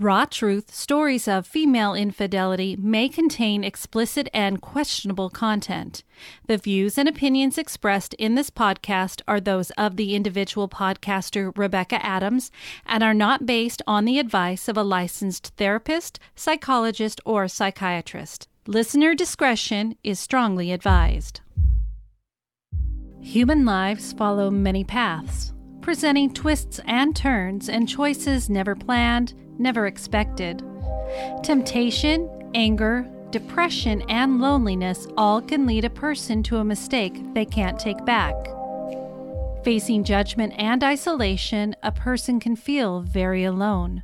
Raw Truth Stories of Female Infidelity may contain explicit and questionable content. The views and opinions expressed in this podcast are those of the individual podcaster Rebecca Adams and are not based on the advice of a licensed therapist, psychologist, or psychiatrist. Listener discretion is strongly advised. Human lives follow many paths, presenting twists and turns and choices never planned never expected. Temptation, anger, depression, and loneliness all can lead a person to a mistake they can't take back. Facing judgment and isolation, a person can feel very alone.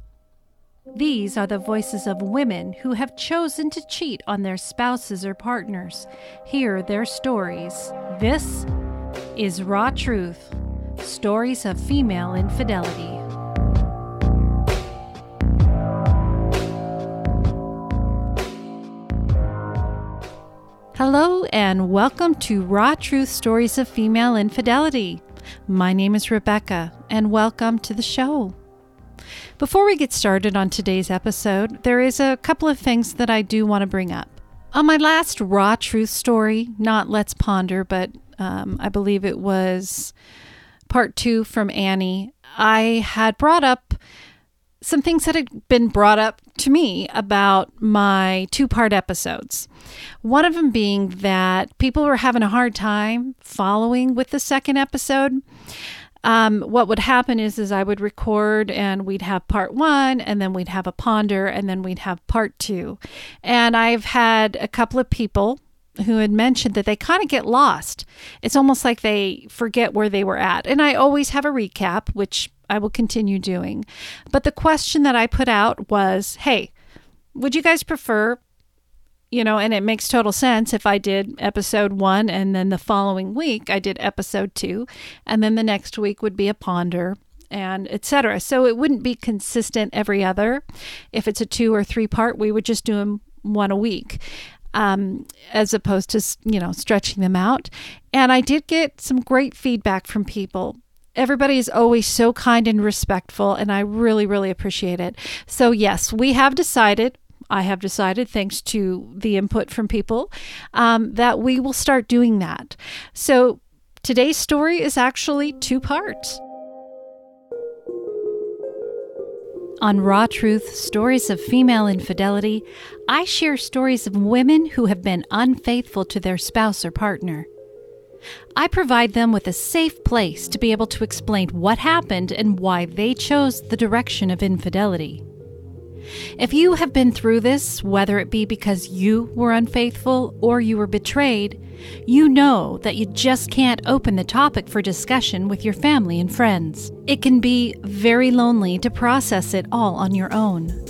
These are the voices of women who have chosen to cheat on their spouses or partners. Hear their stories. This is Raw Truth Stories of Female Infidelity. Hello, and welcome to Raw Truth Stories of Female Infidelity. My name is Rebecca, and welcome to the show. Before we get started on today's episode, there is a couple of things that I do want to bring up. On my last Raw Truth story, not Let's Ponder, but um, I believe it was part two from Annie, I had brought up some things that had been brought up to me about my two part episodes. One of them being that people were having a hard time following with the second episode. Um, what would happen is, is I would record and we'd have part one, and then we'd have a ponder, and then we'd have part two. And I've had a couple of people who had mentioned that they kind of get lost. It's almost like they forget where they were at. And I always have a recap, which I will continue doing. But the question that I put out was hey, would you guys prefer, you know, and it makes total sense if I did episode one and then the following week I did episode two, and then the next week would be a ponder and etc. So it wouldn't be consistent every other. If it's a two or three part, we would just do them one a week um, as opposed to you know stretching them out. And I did get some great feedback from people. Everybody is always so kind and respectful, and I really, really appreciate it. So, yes, we have decided I have decided, thanks to the input from people, um, that we will start doing that. So today's story is actually two parts. On Raw Truth Stories of Female Infidelity, I share stories of women who have been unfaithful to their spouse or partner. I provide them with a safe place to be able to explain what happened and why they chose the direction of infidelity. If you have been through this, whether it be because you were unfaithful or you were betrayed, you know that you just can't open the topic for discussion with your family and friends. It can be very lonely to process it all on your own.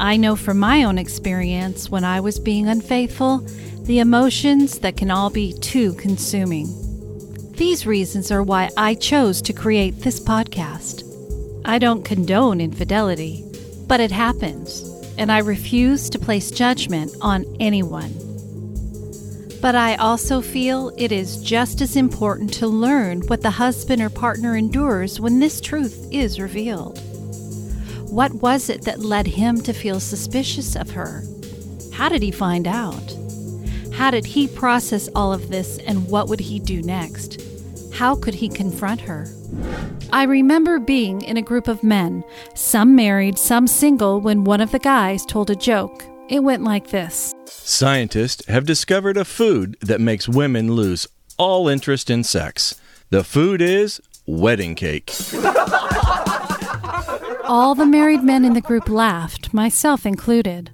I know from my own experience when I was being unfaithful, the emotions that can all be too consuming. These reasons are why I chose to create this podcast. I don't condone infidelity. But it happens, and I refuse to place judgment on anyone. But I also feel it is just as important to learn what the husband or partner endures when this truth is revealed. What was it that led him to feel suspicious of her? How did he find out? How did he process all of this and what would he do next? How could he confront her? I remember being in a group of men, some married, some single, when one of the guys told a joke. It went like this Scientists have discovered a food that makes women lose all interest in sex. The food is wedding cake. All the married men in the group laughed, myself included.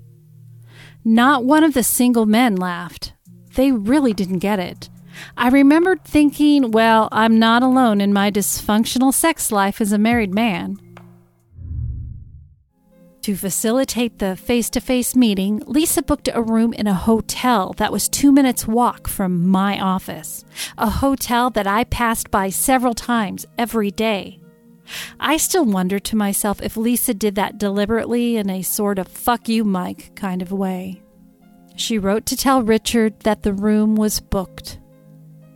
Not one of the single men laughed. They really didn't get it. I remembered thinking, well, I'm not alone in my dysfunctional sex life as a married man. To facilitate the face to face meeting, Lisa booked a room in a hotel that was two minutes' walk from my office, a hotel that I passed by several times every day. I still wonder to myself if Lisa did that deliberately in a sort of fuck you, Mike kind of way. She wrote to tell Richard that the room was booked.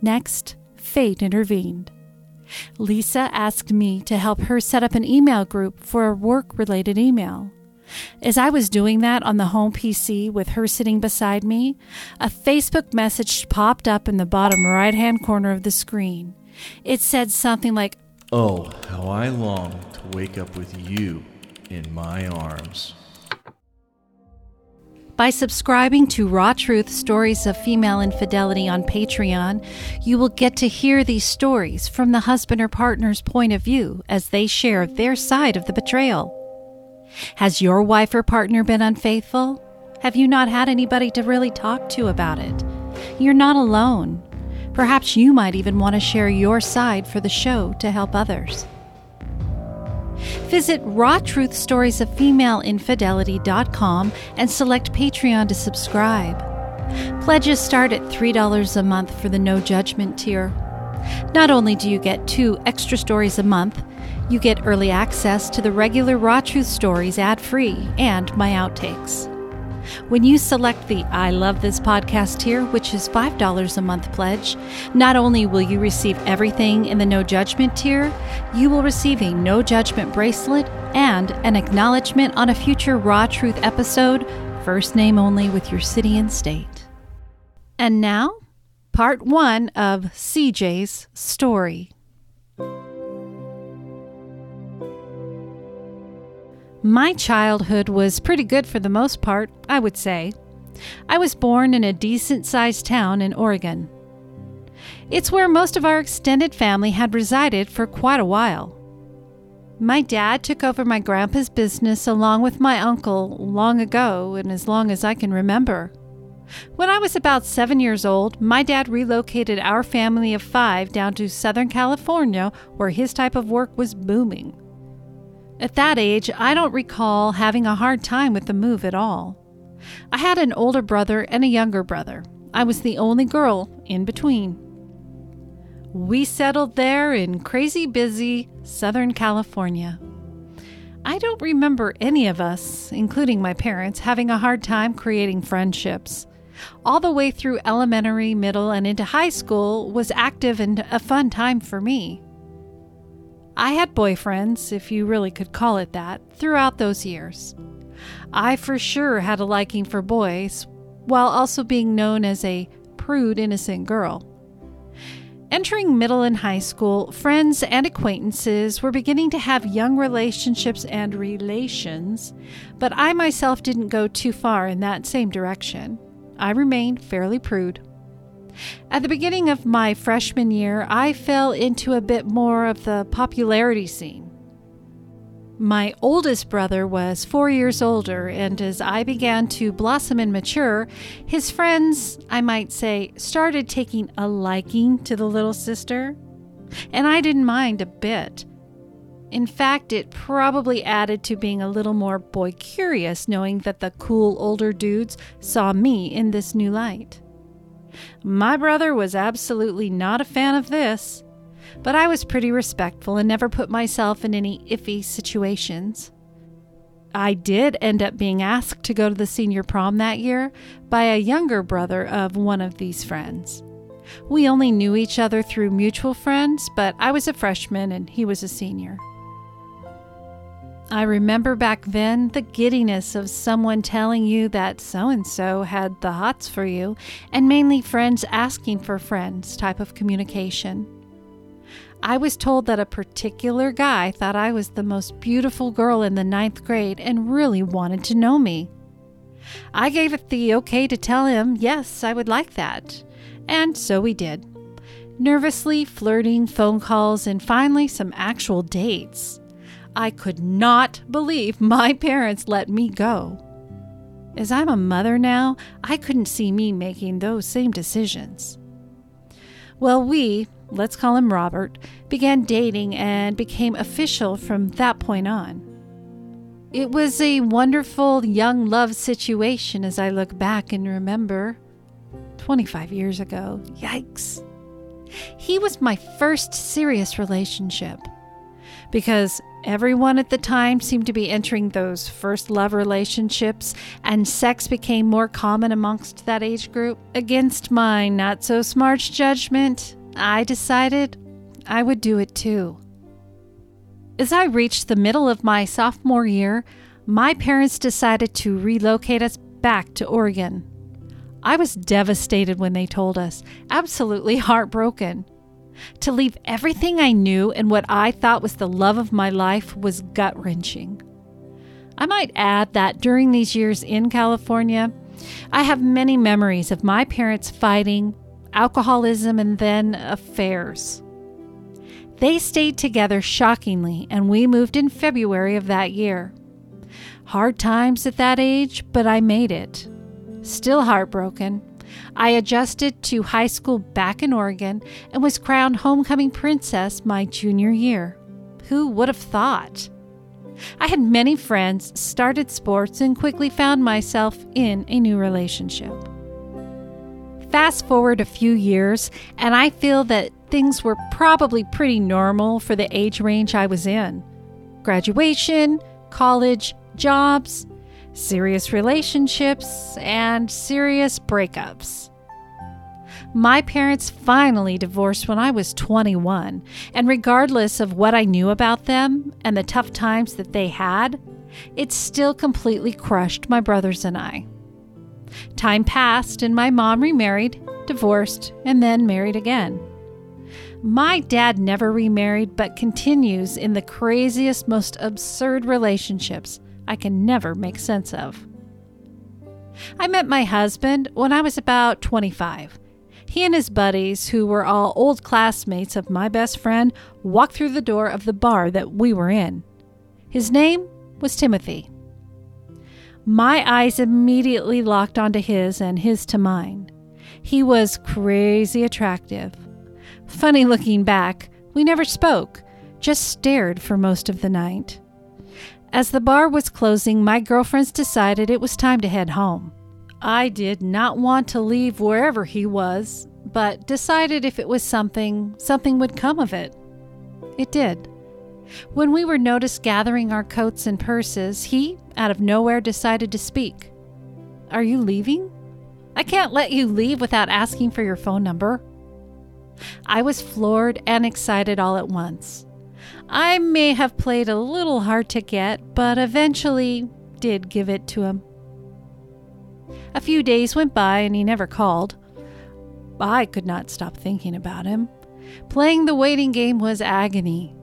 Next, fate intervened. Lisa asked me to help her set up an email group for a work related email. As I was doing that on the home PC with her sitting beside me, a Facebook message popped up in the bottom right hand corner of the screen. It said something like, Oh, how I long to wake up with you in my arms. By subscribing to Raw Truth Stories of Female Infidelity on Patreon, you will get to hear these stories from the husband or partner's point of view as they share their side of the betrayal. Has your wife or partner been unfaithful? Have you not had anybody to really talk to about it? You're not alone. Perhaps you might even want to share your side for the show to help others. Visit rawtruthstoriesofFemaleInfidelity.com and select Patreon to subscribe. Pledges start at $3 a month for the no judgment tier. Not only do you get two extra stories a month, you get early access to the regular Raw Truth stories ad free and my outtakes. When you select the I Love This Podcast tier, which is $5 a month pledge, not only will you receive everything in the No Judgment tier, you will receive a No Judgment bracelet and an acknowledgement on a future Raw Truth episode, first name only with your city and state. And now, part one of CJ's story. My childhood was pretty good for the most part, I would say. I was born in a decent sized town in Oregon. It's where most of our extended family had resided for quite a while. My dad took over my grandpa's business along with my uncle long ago and as long as I can remember. When I was about seven years old, my dad relocated our family of five down to Southern California where his type of work was booming. At that age, I don't recall having a hard time with the move at all. I had an older brother and a younger brother. I was the only girl in between. We settled there in crazy busy Southern California. I don't remember any of us, including my parents, having a hard time creating friendships. All the way through elementary, middle, and into high school was active and a fun time for me. I had boyfriends, if you really could call it that, throughout those years. I for sure had a liking for boys, while also being known as a prude, innocent girl. Entering middle and high school, friends and acquaintances were beginning to have young relationships and relations, but I myself didn't go too far in that same direction. I remained fairly prude. At the beginning of my freshman year, I fell into a bit more of the popularity scene. My oldest brother was four years older, and as I began to blossom and mature, his friends, I might say, started taking a liking to the little sister. And I didn't mind a bit. In fact, it probably added to being a little more boy curious knowing that the cool older dudes saw me in this new light. My brother was absolutely not a fan of this, but I was pretty respectful and never put myself in any iffy situations. I did end up being asked to go to the senior prom that year by a younger brother of one of these friends. We only knew each other through mutual friends, but I was a freshman and he was a senior. I remember back then the giddiness of someone telling you that so and so had the hots for you, and mainly friends asking for friends type of communication. I was told that a particular guy thought I was the most beautiful girl in the ninth grade and really wanted to know me. I gave it the okay to tell him, yes, I would like that. And so we did. Nervously flirting, phone calls, and finally some actual dates. I could not believe my parents let me go. As I'm a mother now, I couldn't see me making those same decisions. Well, we, let's call him Robert, began dating and became official from that point on. It was a wonderful young love situation as I look back and remember. 25 years ago. Yikes. He was my first serious relationship because everyone at the time seemed to be entering those first love relationships, and sex became more common amongst that age group. Against my not so smart judgment, I decided I would do it too. As I reached the middle of my sophomore year, my parents decided to relocate us back to Oregon. I was devastated when they told us, absolutely heartbroken. To leave everything I knew and what I thought was the love of my life was gut wrenching. I might add that during these years in California, I have many memories of my parents fighting, alcoholism, and then affairs. They stayed together shockingly, and we moved in February of that year. Hard times at that age, but I made it. Still heartbroken, I adjusted to high school back in Oregon and was crowned homecoming princess my junior year. Who would have thought? I had many friends, started sports, and quickly found myself in a new relationship. Fast forward a few years, and I feel that things were probably pretty normal for the age range I was in graduation, college, jobs, serious relationships, and serious breakups. My parents finally divorced when I was 21, and regardless of what I knew about them and the tough times that they had, it still completely crushed my brothers and I. Time passed, and my mom remarried, divorced, and then married again. My dad never remarried but continues in the craziest, most absurd relationships I can never make sense of. I met my husband when I was about 25. He and his buddies, who were all old classmates of my best friend, walked through the door of the bar that we were in. His name was Timothy. My eyes immediately locked onto his and his to mine. He was crazy attractive. Funny looking back, we never spoke, just stared for most of the night. As the bar was closing, my girlfriends decided it was time to head home. I did not want to leave wherever he was, but decided if it was something, something would come of it. It did. When we were noticed gathering our coats and purses, he, out of nowhere, decided to speak. Are you leaving? I can't let you leave without asking for your phone number. I was floored and excited all at once. I may have played a little hard to get, but eventually did give it to him. A few days went by and he never called. I could not stop thinking about him. Playing the waiting game was agony.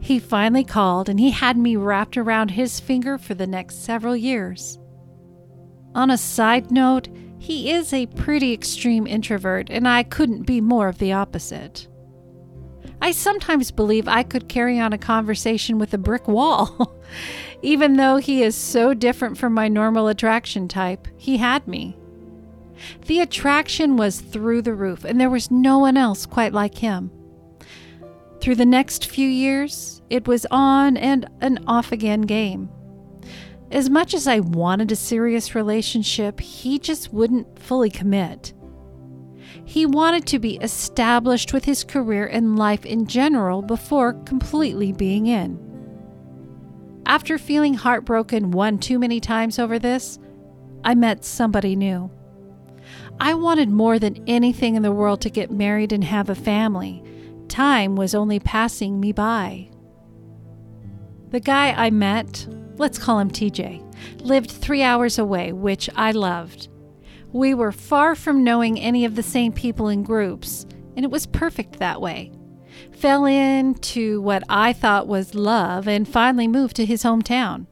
He finally called and he had me wrapped around his finger for the next several years. On a side note, he is a pretty extreme introvert, and I couldn't be more of the opposite. I sometimes believe I could carry on a conversation with a brick wall. Even though he is so different from my normal attraction type, he had me. The attraction was through the roof, and there was no one else quite like him. Through the next few years, it was on and an off again game. As much as I wanted a serious relationship, he just wouldn't fully commit. He wanted to be established with his career and life in general before completely being in. After feeling heartbroken one too many times over this, I met somebody new. I wanted more than anything in the world to get married and have a family. Time was only passing me by. The guy I met, let's call him TJ, lived three hours away, which I loved. We were far from knowing any of the same people in groups, and it was perfect that way. Fell into what I thought was love and finally moved to his hometown.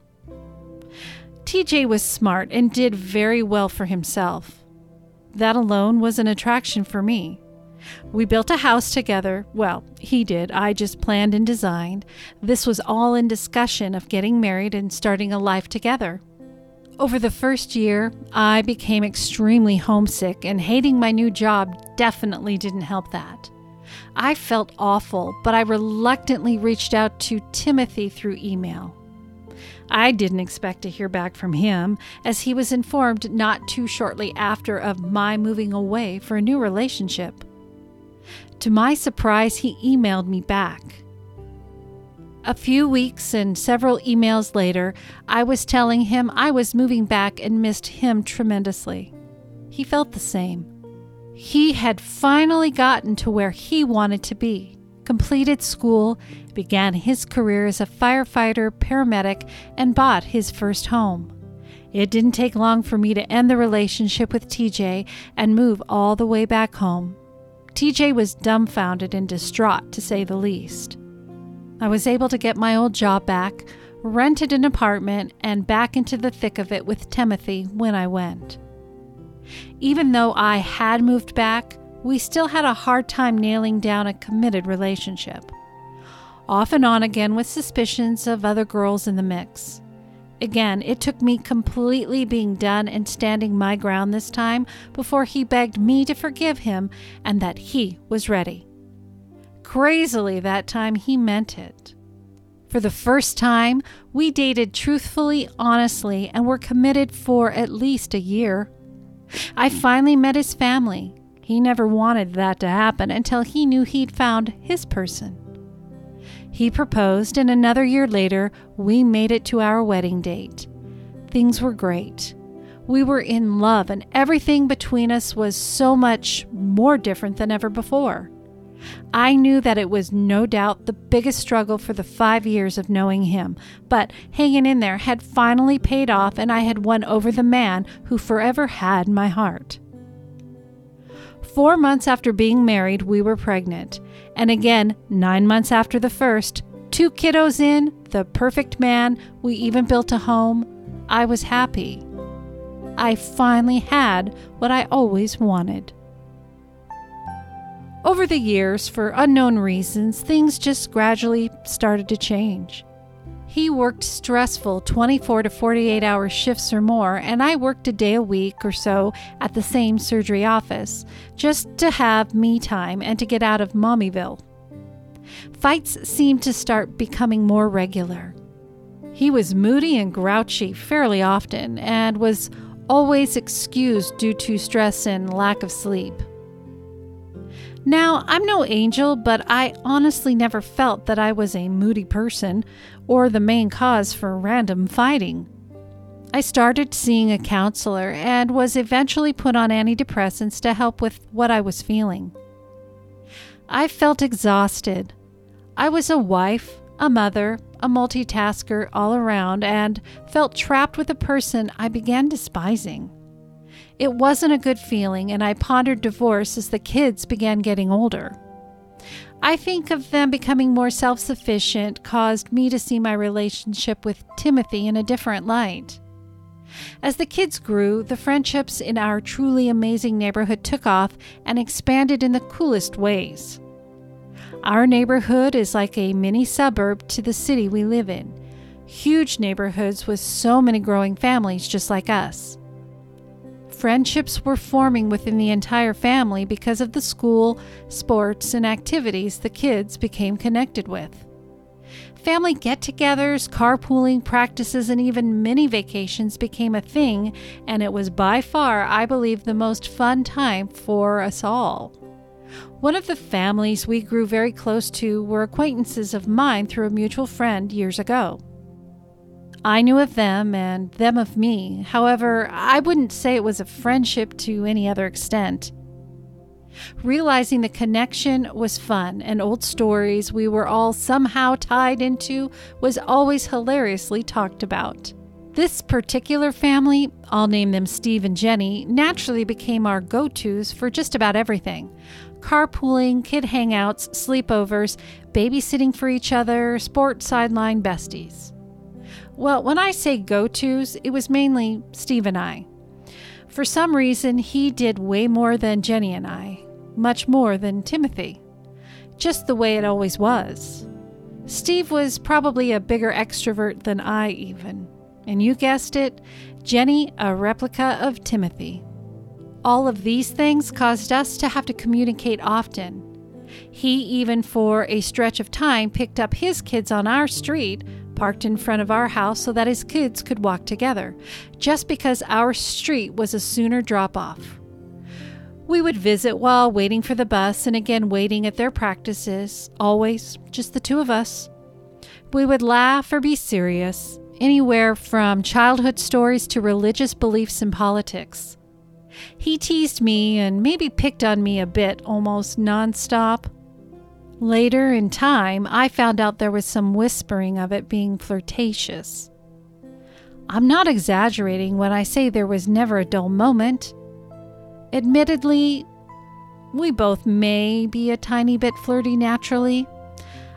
TJ was smart and did very well for himself. That alone was an attraction for me. We built a house together. Well, he did. I just planned and designed. This was all in discussion of getting married and starting a life together. Over the first year, I became extremely homesick, and hating my new job definitely didn't help that. I felt awful, but I reluctantly reached out to Timothy through email. I didn't expect to hear back from him, as he was informed not too shortly after of my moving away for a new relationship. To my surprise, he emailed me back. A few weeks and several emails later, I was telling him I was moving back and missed him tremendously. He felt the same. He had finally gotten to where he wanted to be, completed school, began his career as a firefighter, paramedic, and bought his first home. It didn't take long for me to end the relationship with TJ and move all the way back home. TJ was dumbfounded and distraught, to say the least. I was able to get my old job back, rented an apartment, and back into the thick of it with Timothy when I went. Even though I had moved back, we still had a hard time nailing down a committed relationship. Off and on again with suspicions of other girls in the mix. Again, it took me completely being done and standing my ground this time before he begged me to forgive him and that he was ready. Crazily, that time he meant it. For the first time, we dated truthfully, honestly, and were committed for at least a year. I finally met his family. He never wanted that to happen until he knew he'd found his person. He proposed, and another year later, we made it to our wedding date. Things were great. We were in love, and everything between us was so much more different than ever before. I knew that it was no doubt the biggest struggle for the five years of knowing him, but hanging in there had finally paid off, and I had won over the man who forever had my heart. Four months after being married, we were pregnant, and again, nine months after the first, two kiddos in, the perfect man, we even built a home. I was happy. I finally had what I always wanted. Over the years, for unknown reasons, things just gradually started to change. He worked stressful 24 to 48 hour shifts or more, and I worked a day a week or so at the same surgery office, just to have me time and to get out of Mommyville. Fights seemed to start becoming more regular. He was moody and grouchy fairly often and was always excused due to stress and lack of sleep. Now, I'm no angel, but I honestly never felt that I was a moody person or the main cause for random fighting. I started seeing a counselor and was eventually put on antidepressants to help with what I was feeling. I felt exhausted. I was a wife, a mother, a multitasker all around, and felt trapped with a person I began despising. It wasn't a good feeling, and I pondered divorce as the kids began getting older. I think of them becoming more self sufficient caused me to see my relationship with Timothy in a different light. As the kids grew, the friendships in our truly amazing neighborhood took off and expanded in the coolest ways. Our neighborhood is like a mini suburb to the city we live in. Huge neighborhoods with so many growing families just like us. Friendships were forming within the entire family because of the school, sports, and activities the kids became connected with. Family get togethers, carpooling practices, and even mini vacations became a thing, and it was by far, I believe, the most fun time for us all. One of the families we grew very close to were acquaintances of mine through a mutual friend years ago. I knew of them and them of me. However, I wouldn't say it was a friendship to any other extent. Realizing the connection was fun and old stories we were all somehow tied into was always hilariously talked about. This particular family, I'll name them Steve and Jenny, naturally became our go tos for just about everything carpooling, kid hangouts, sleepovers, babysitting for each other, sports sideline besties. Well, when I say go tos, it was mainly Steve and I. For some reason, he did way more than Jenny and I, much more than Timothy. Just the way it always was. Steve was probably a bigger extrovert than I, even. And you guessed it, Jenny, a replica of Timothy. All of these things caused us to have to communicate often. He, even for a stretch of time, picked up his kids on our street parked in front of our house so that his kids could walk together, just because our street was a sooner drop off. We would visit while waiting for the bus and again waiting at their practices, always just the two of us. We would laugh or be serious, anywhere from childhood stories to religious beliefs and politics. He teased me and maybe picked on me a bit almost nonstop. Later in time, I found out there was some whispering of it being flirtatious. I'm not exaggerating when I say there was never a dull moment. Admittedly, we both may be a tiny bit flirty naturally.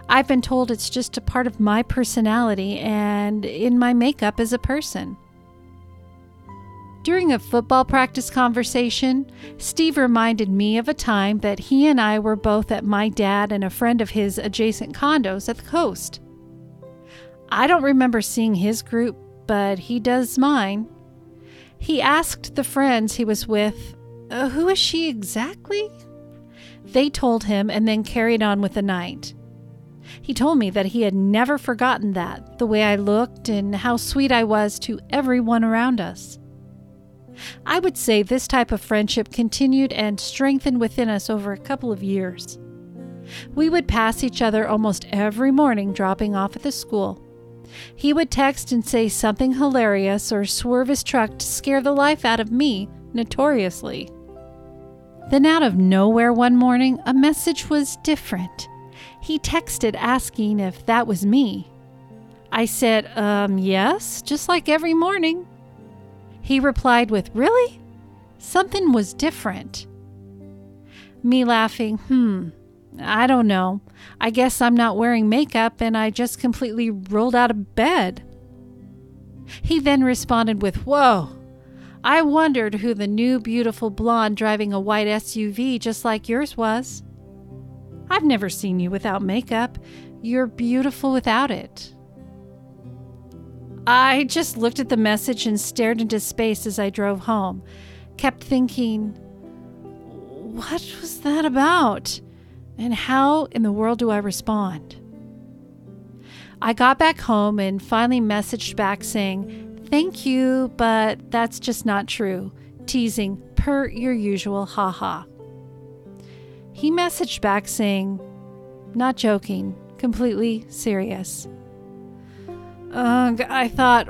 I've been told it's just a part of my personality and in my makeup as a person. During a football practice conversation, Steve reminded me of a time that he and I were both at my dad and a friend of his adjacent condos at the coast. I don't remember seeing his group, but he does mine. He asked the friends he was with, uh, Who is she exactly? They told him and then carried on with the night. He told me that he had never forgotten that, the way I looked and how sweet I was to everyone around us. I would say this type of friendship continued and strengthened within us over a couple of years. We would pass each other almost every morning dropping off at the school. He would text and say something hilarious or swerve his truck to scare the life out of me, notoriously. Then, out of nowhere one morning, a message was different. He texted asking if that was me. I said, um, yes, just like every morning. He replied with, Really? Something was different. Me laughing, Hmm, I don't know. I guess I'm not wearing makeup and I just completely rolled out of bed. He then responded with, Whoa, I wondered who the new beautiful blonde driving a white SUV just like yours was. I've never seen you without makeup. You're beautiful without it. I just looked at the message and stared into space as I drove home, kept thinking, what was that about? And how in the world do I respond? I got back home and finally messaged back saying, Thank you, but that's just not true, teasing, per your usual, haha. He messaged back saying, Not joking, completely serious. Ugh, I thought,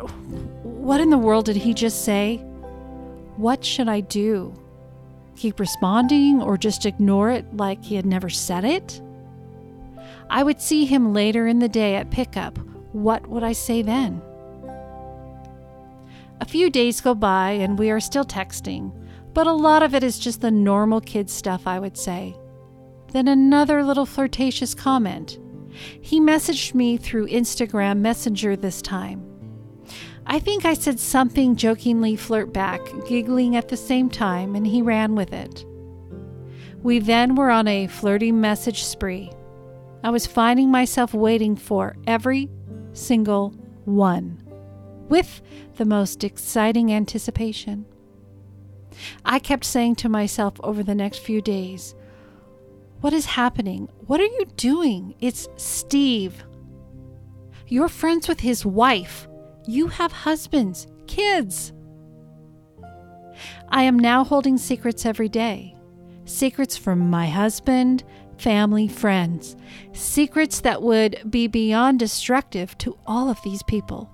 what in the world did he just say? What should I do? Keep responding or just ignore it like he had never said it? I would see him later in the day at pickup. What would I say then? A few days go by and we are still texting, but a lot of it is just the normal kid stuff, I would say. Then another little flirtatious comment. He messaged me through Instagram Messenger this time. I think I said something jokingly flirt back, giggling at the same time, and he ran with it. We then were on a flirty message spree. I was finding myself waiting for every single one with the most exciting anticipation. I kept saying to myself over the next few days, what is happening? What are you doing? It's Steve. You're friends with his wife. You have husbands, kids. I am now holding secrets every day secrets from my husband, family, friends, secrets that would be beyond destructive to all of these people.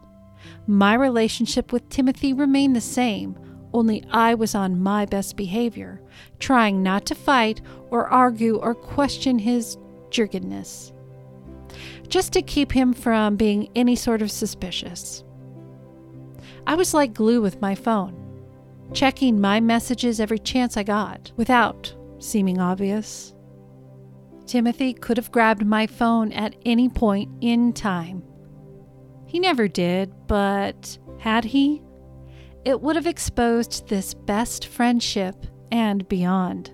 My relationship with Timothy remained the same, only I was on my best behavior, trying not to fight or argue or question his jerkedness, just to keep him from being any sort of suspicious. I was like glue with my phone, checking my messages every chance I got, without seeming obvious. Timothy could have grabbed my phone at any point in time. He never did, but had he? It would have exposed this best friendship and beyond.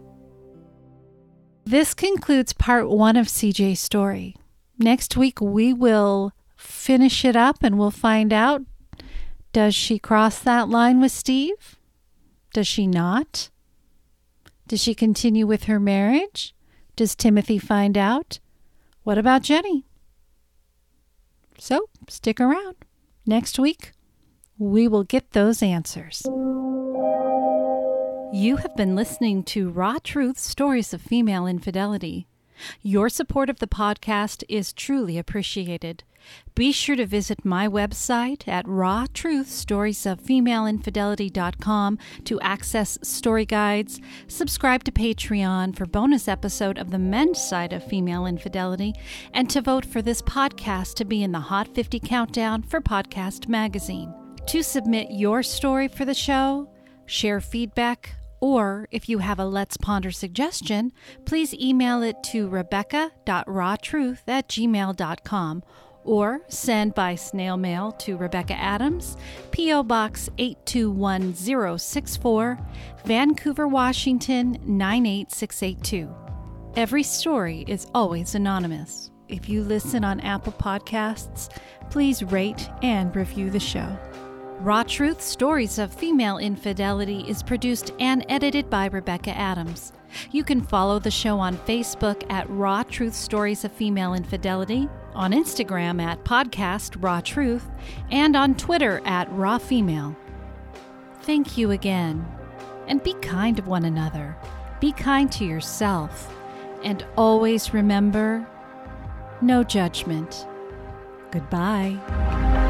This concludes part one of CJ's story. Next week, we will finish it up and we'll find out does she cross that line with Steve? Does she not? Does she continue with her marriage? Does Timothy find out? What about Jenny? So stick around. Next week, we will get those answers. You have been listening to Raw Truth Stories of Female Infidelity. Your support of the podcast is truly appreciated. Be sure to visit my website at rawtruthstoriesoffemaleinfidelity.com to access story guides, subscribe to Patreon for bonus episode of the men's side of female infidelity, and to vote for this podcast to be in the Hot 50 countdown for Podcast Magazine. To submit your story for the show, share feedback, or if you have a Let's Ponder suggestion, please email it to rebecca.rawtruth at gmail.com or send by snail mail to Rebecca Adams, P.O. Box 821064, Vancouver, Washington 98682. Every story is always anonymous. If you listen on Apple Podcasts, please rate and review the show. Raw Truth Stories of Female Infidelity is produced and edited by Rebecca Adams. You can follow the show on Facebook at Raw Truth Stories of Female Infidelity, on Instagram at Podcast Raw Truth, and on Twitter at Raw Female. Thank you again. And be kind to one another. Be kind to yourself. And always remember no judgment. Goodbye.